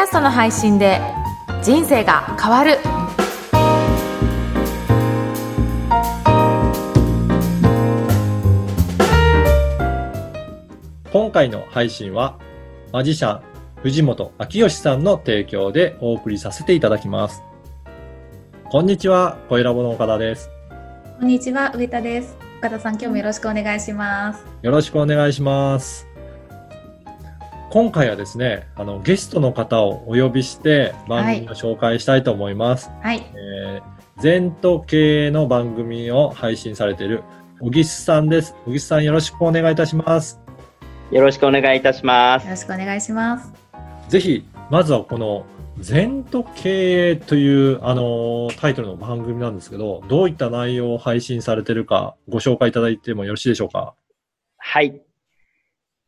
ャストの配信で人生が変わる。今回の配信はマジシャン藤本明義さんの提供でお送りさせていただきます。こんにちは声ラボの岡田です。こんにちは上田です。岡田さん今日もよろしくお願いします。よろしくお願いします今回はですねあのゲストの方をお呼びして番組を紹介したいと思います、はいえー全都経営の番組を配信されている小木さんです小木さんよろしくお願いいたしますよろしくお願いいたしますよ。ろしくお願いしますぜひ、まずはこの、全都経営という、あのタイトルの番組なんですけど、どういった内容を配信されているか、ご紹介いただいてもよろしいでしょうか？はい。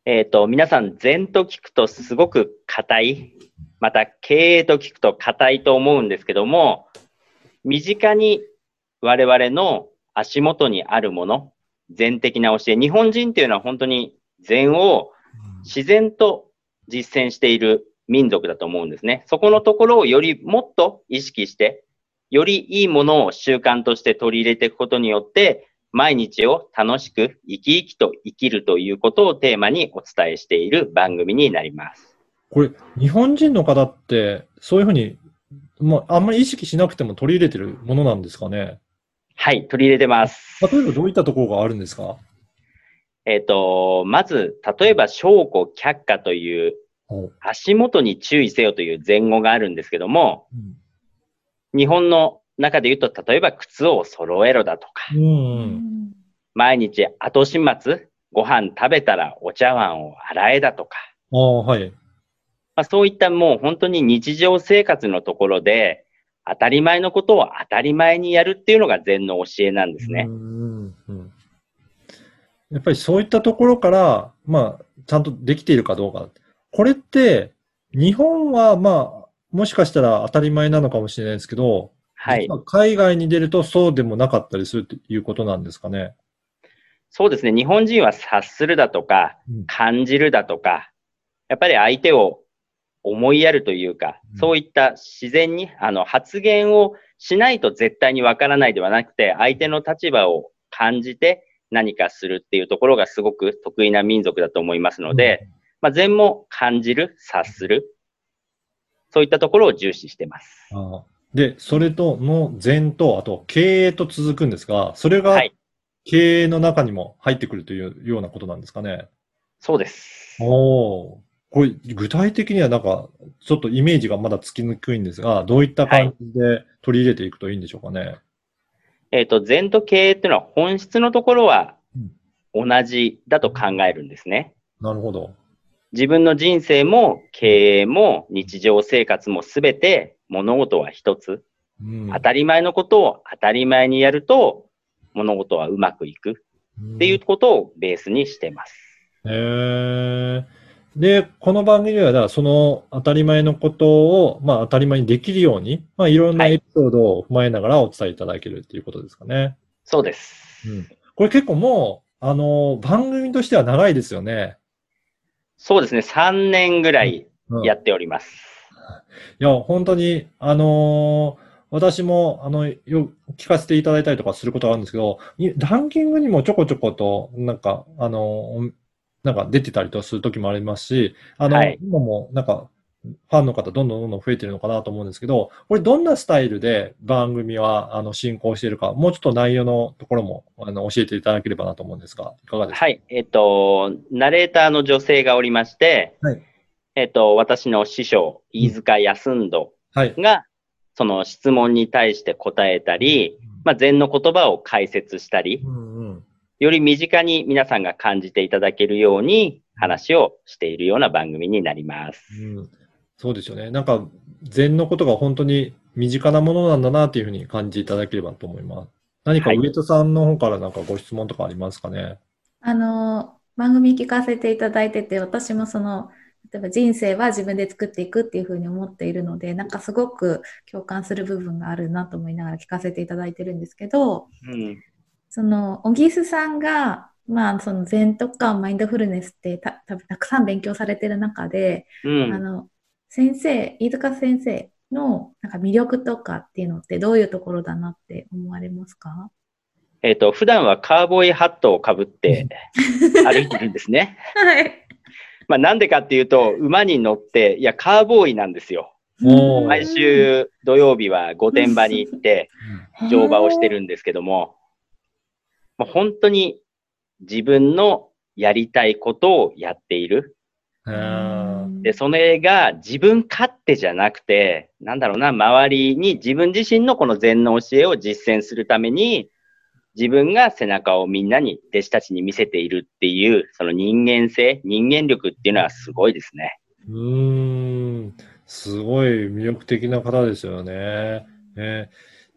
えっ、と、皆さん、禅と聞くとすごく硬い、また経営と聞くと硬いと思うんですけども、身近に我々の足元にあるもの、禅的な教え、日本人っていうのは本当に禅を自然と実践している民族だと思うんですね。そこのところをよりもっと意識して、よりいいものを習慣として取り入れていくことによって、毎日を楽しく生き生きと生きるということをテーマにお伝えしている番組になります。これ、日本人の方って、そういうふうに、まあ、あんまり意識しなくても取り入れてるものなんですかね？はい、取り入れてます。例えばどういったところがあるんですか？えっ、と、まず、例えば、証拠却下というお足元に注意せよという前後があるんですけども、うん日本の中で言うと、例えば靴を揃えろだとか、うんうん。毎日後始末、ご飯食べたらお茶碗を洗えだとか、ああ、はい。まあ、そういったもう本当に日常生活のところで、当たり前のことを当たり前にやるっていうのが禅の教えなんですねう。んうんやっぱりそういったところから、まあ、ちゃんとできているかどうか。これって、日本は、まあ、もしかしたら当たり前なのかもしれないですけど、はい海外に出るとそうでもなかったりするということなんですかね？そうですね。日本人は察するだとかうん、感じるだとか、やっぱり相手を思いやるというかうん、そういった自然に、あの、発言をしないと絶対にわからないではなくて、相手の立場を感じて何かするっていうところがすごく得意な民族だと思いますので、まあ、禅も感じる、察する、そういったところを重視してます。ああで、それとの禅と、あと経営と続くんですが、それがはい経営の中にも入ってくるというようなことなんですかね。そうです。おお、これ具体的にはなんか、ちょっとイメージがまだつきにくいんですが、どういった感じで取り入れていくといいんでしょうかね。えっ、と、禅と経営っていうのは本質のところは同じだと考えるんですね。なるほど。自分の人生も経営も日常生活もすべて物事は一つ。うん当たり前のことを当たり前にやると物事はうまくいくっていうことをベースにしてます。へえ。で、この番組では、だその当たり前のことを、まあ当たり前にできるように、まあいろんなはいエピソードを踏まえながらお伝えいただけるっていうことですかね。そうです。うん。これ結構もう、あの、番組としては長いですよね。そうですね。3年ぐらいうんやっております。いや、本当に、あのー私も、あの、よ、聞かせていただいたりとかすることがあるんですけど、いランキングにもちょこちょこと、なんか、あのーなんか出てたりとする時もありますし、あの、はい今も、なんか、ファンの方どんどんどんどん増えてるのかなと思うんですけど、これどんなスタイルで番組は、あの、進行しているか、もうちょっと内容のところも、あの、教えていただければなと思うんですが、いかがですか？はい。えっ、と、ナレーターの女性がおりまして、はいえっ、と、私の師匠、飯塚康人はい。が、その質問に対して答えたり、まあ、禅の言葉を解説したりう、んうん。より身近に皆さんが感じていただけるように話をしているような番組になります。うん、そうですよね。なんか、禅のことが本当に身近なものなんだなっていうふうに感じていただければと思います。何かはい上戸さんの方からなんかご質問とかありますかね？あの番組聞かせていただいてて私もその例えば人生は自分で作っていくっていうふうに思っているのでなんかすごく共感する部分があるなと思いながら聞かせていただいてるんですけどうん。その小木須さんがまあその禅とかマインドフルネスってたたくさん勉強されてる中で、うん。あの先生、飯塚先生のなんか魅力とかっていうのってどういうところだなって思われますか？えっ、と、普段はカーボーイハットをかぶって 歩いてるんですね。はい。まあなんでかっていうと、馬に乗って、いや、カーボーイなんですよ。毎週土曜日は御殿場に行って乗馬をしてるんですけども、もう本当に自分のやりたいことをやっている。で、それが自分勝手じゃなくて、なんだろうな、周りに自分自身のこの禅の教えを実践するために、自分が背中をみんなに、弟子たちに見せているっていう、その人間性、人間力っていうのはすごいですね。うーん、すごい魅力的な方ですよね。ね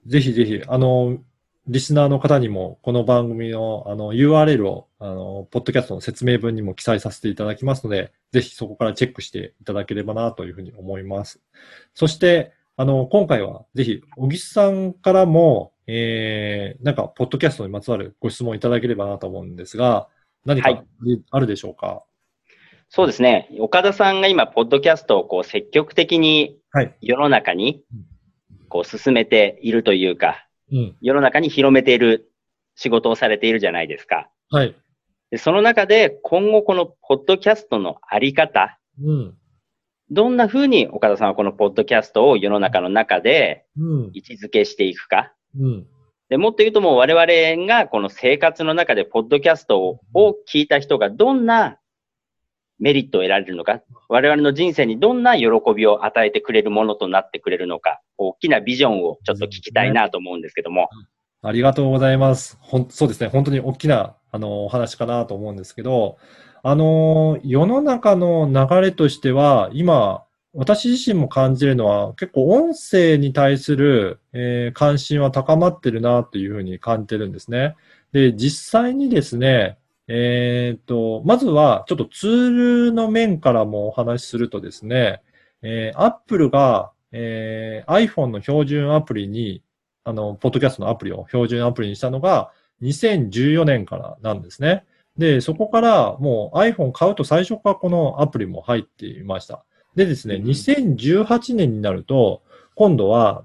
ぜひぜひ、あの、リスナーの方にも、この番組の、あの、URL を、あの、ポッドキャストの説明文にも記載させていただきますので、ぜひそこからチェックしていただければな、というふうに思います。そして、あの、今回は、ぜひ、小木さんからも、えー、なんか、ポッドキャストにまつわるご質問いただければなと思うんですが、何かはいあるでしょうか？そうですね。岡田さんが今、ポッドキャストをこう積極的にはい。世の中にこう進めているというか、うん。世の中に広めている仕事をされているじゃないですか。はい。でその中で今後このポッドキャストのあり方、うん。どんな風に岡田さんはこのポッドキャストを世の中の中でうん。位置づけしていくか。うん。で、もっと言うともう我々がこの生活の中でポッドキャストをを聞いた人がどんなメリットを得られるのか、我々の人生にどんな喜びを与えてくれるものとなってくれるのか、大きなビジョンをちょっと聞きたいなと思うんですけども。ありがとうございます。ほん、そうですね。本当に大きな、あの、お話かなと思うんですけど、あの、世の中の流れとしては、今、私自身も感じるのは、結構音声に対する、えー関心は高まってるなというふうに感じてるんですね。で、実際にですね、えっと、まずは、ちょっとツールの面からもお話しするとですね、えー、Apple が、えー iPhone の標準アプリに、あの、ポッドキャストのアプリを標準アプリにしたのが2014年からなんですね。で、そこからもう iPhone 買うと最初からこのアプリも入っていました。でですね、うん2018年になると、今度は、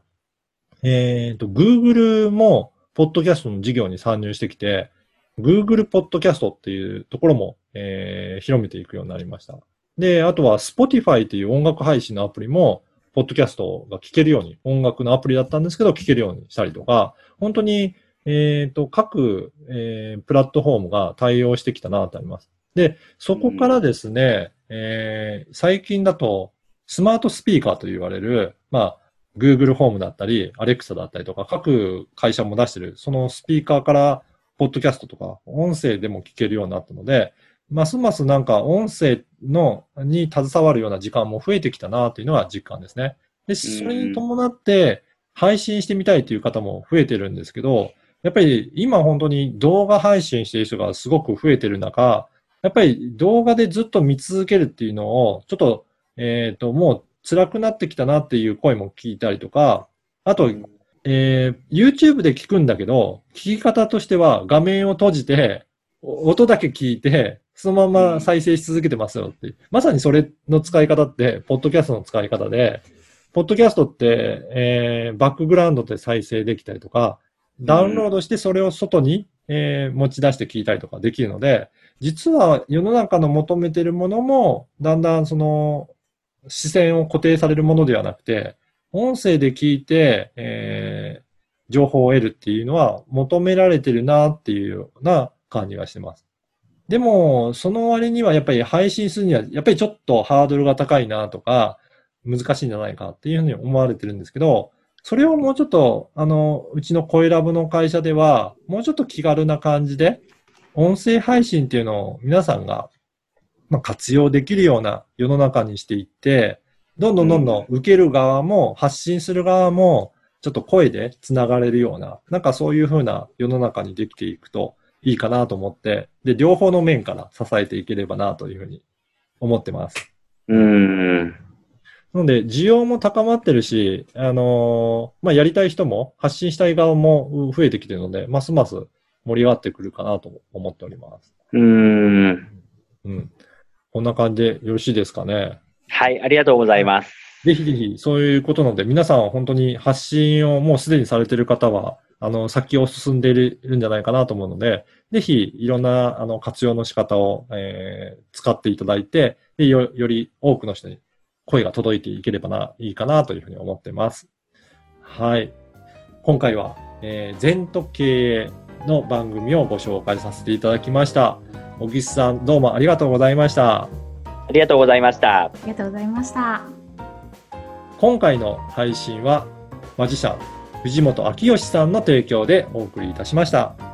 えっと、Google もポッドキャストの事業に参入してきて、Google ポッドキャストっていうところも、えー広めていくようになりました。で、あとは Spotify っていう音楽配信のアプリも、ポッドキャストが聞けるように、音楽のアプリだったんですけど、聞けるようにしたりとか、本当に、えっ、と、各、えープラットフォームが対応してきたなとあります。で、そこからですね、えー最近だと、スマートスピーカーと言われる、まあ、Google ホームだったり、Alexa だったりとか、各会社も出してる、そのスピーカーから、ポッドキャストとか、音声でも聞けるようになったので、ますますなんか音声の、に携わるような時間も増えてきたなというのが実感ですね。で、それに伴って、配信してみたいという方も増えてるんですけど、やっぱり今本当に動画配信している人がすごく増えてる中、やっぱり動画でずっと見続けるっていうのを、ちょっと、えっ、と、もう辛くなってきたなっていう声も聞いたりとか、あと、えー YouTube で聞くんだけど、聞き方としては画面を閉じて、お音だけ聞いて、そのまま再生し続けてますよっていう。まさにそれの使い方って、ポッドキャストの使い方で、ポッドキャストって、えーバックグラウンドで再生できたりとか、ダウンロードしてそれを外に、えー持ち出して聞いたりとかできるので、実は世の中の求めてるものも、だんだんその、視線を固定されるものではなくて、音声で聞いて、えー情報を得るっていうのは求められてるなっていうような感じがしてます。でも、その割にはやっぱり配信するには、やっぱりちょっとハードルが高いなとか、難しいんじゃないかっていうふうに思われてるんですけど、それをもうちょっと、あの、うちの声ラボの会社では、もうちょっと気軽な感じで、音声配信っていうのを皆さんが、まあ、活用できるような世の中にしていって、どんどんどんどん受ける側も発信する側も、ちょっと声で繋がれるような、なんかそういう風な世の中にできていくといいかなと思って、で、両方の面から支えていければなというふうに思ってます。うーん。なので、需要も高まってるし、あのーまあ、やりたい人も、発信したい側もうん増えてきてるので、ますます盛り上がってくるかなと思っております。うーん。うん。こんな感じでよろしいですかね。はい、ありがとうございます。ぜひぜひ、そういうことなので、皆さん本当に発信をもうすでにされている方は、あの、先を進んでいるんじゃないかなと思うので、ぜひ、いろんな、あの、活用の仕方を、えー使っていただいて、でよ、より多くの人に声が届いていければな、いいかなというふうに思ってます。はい。今回は、えー、全都経営の番組をご紹介させていただきました。小木さん、どうもありがとうございました。ありがとうございました。ありがとうございました。今回の配信はマジシャン藤本明義さんの提供でお送りいたしました。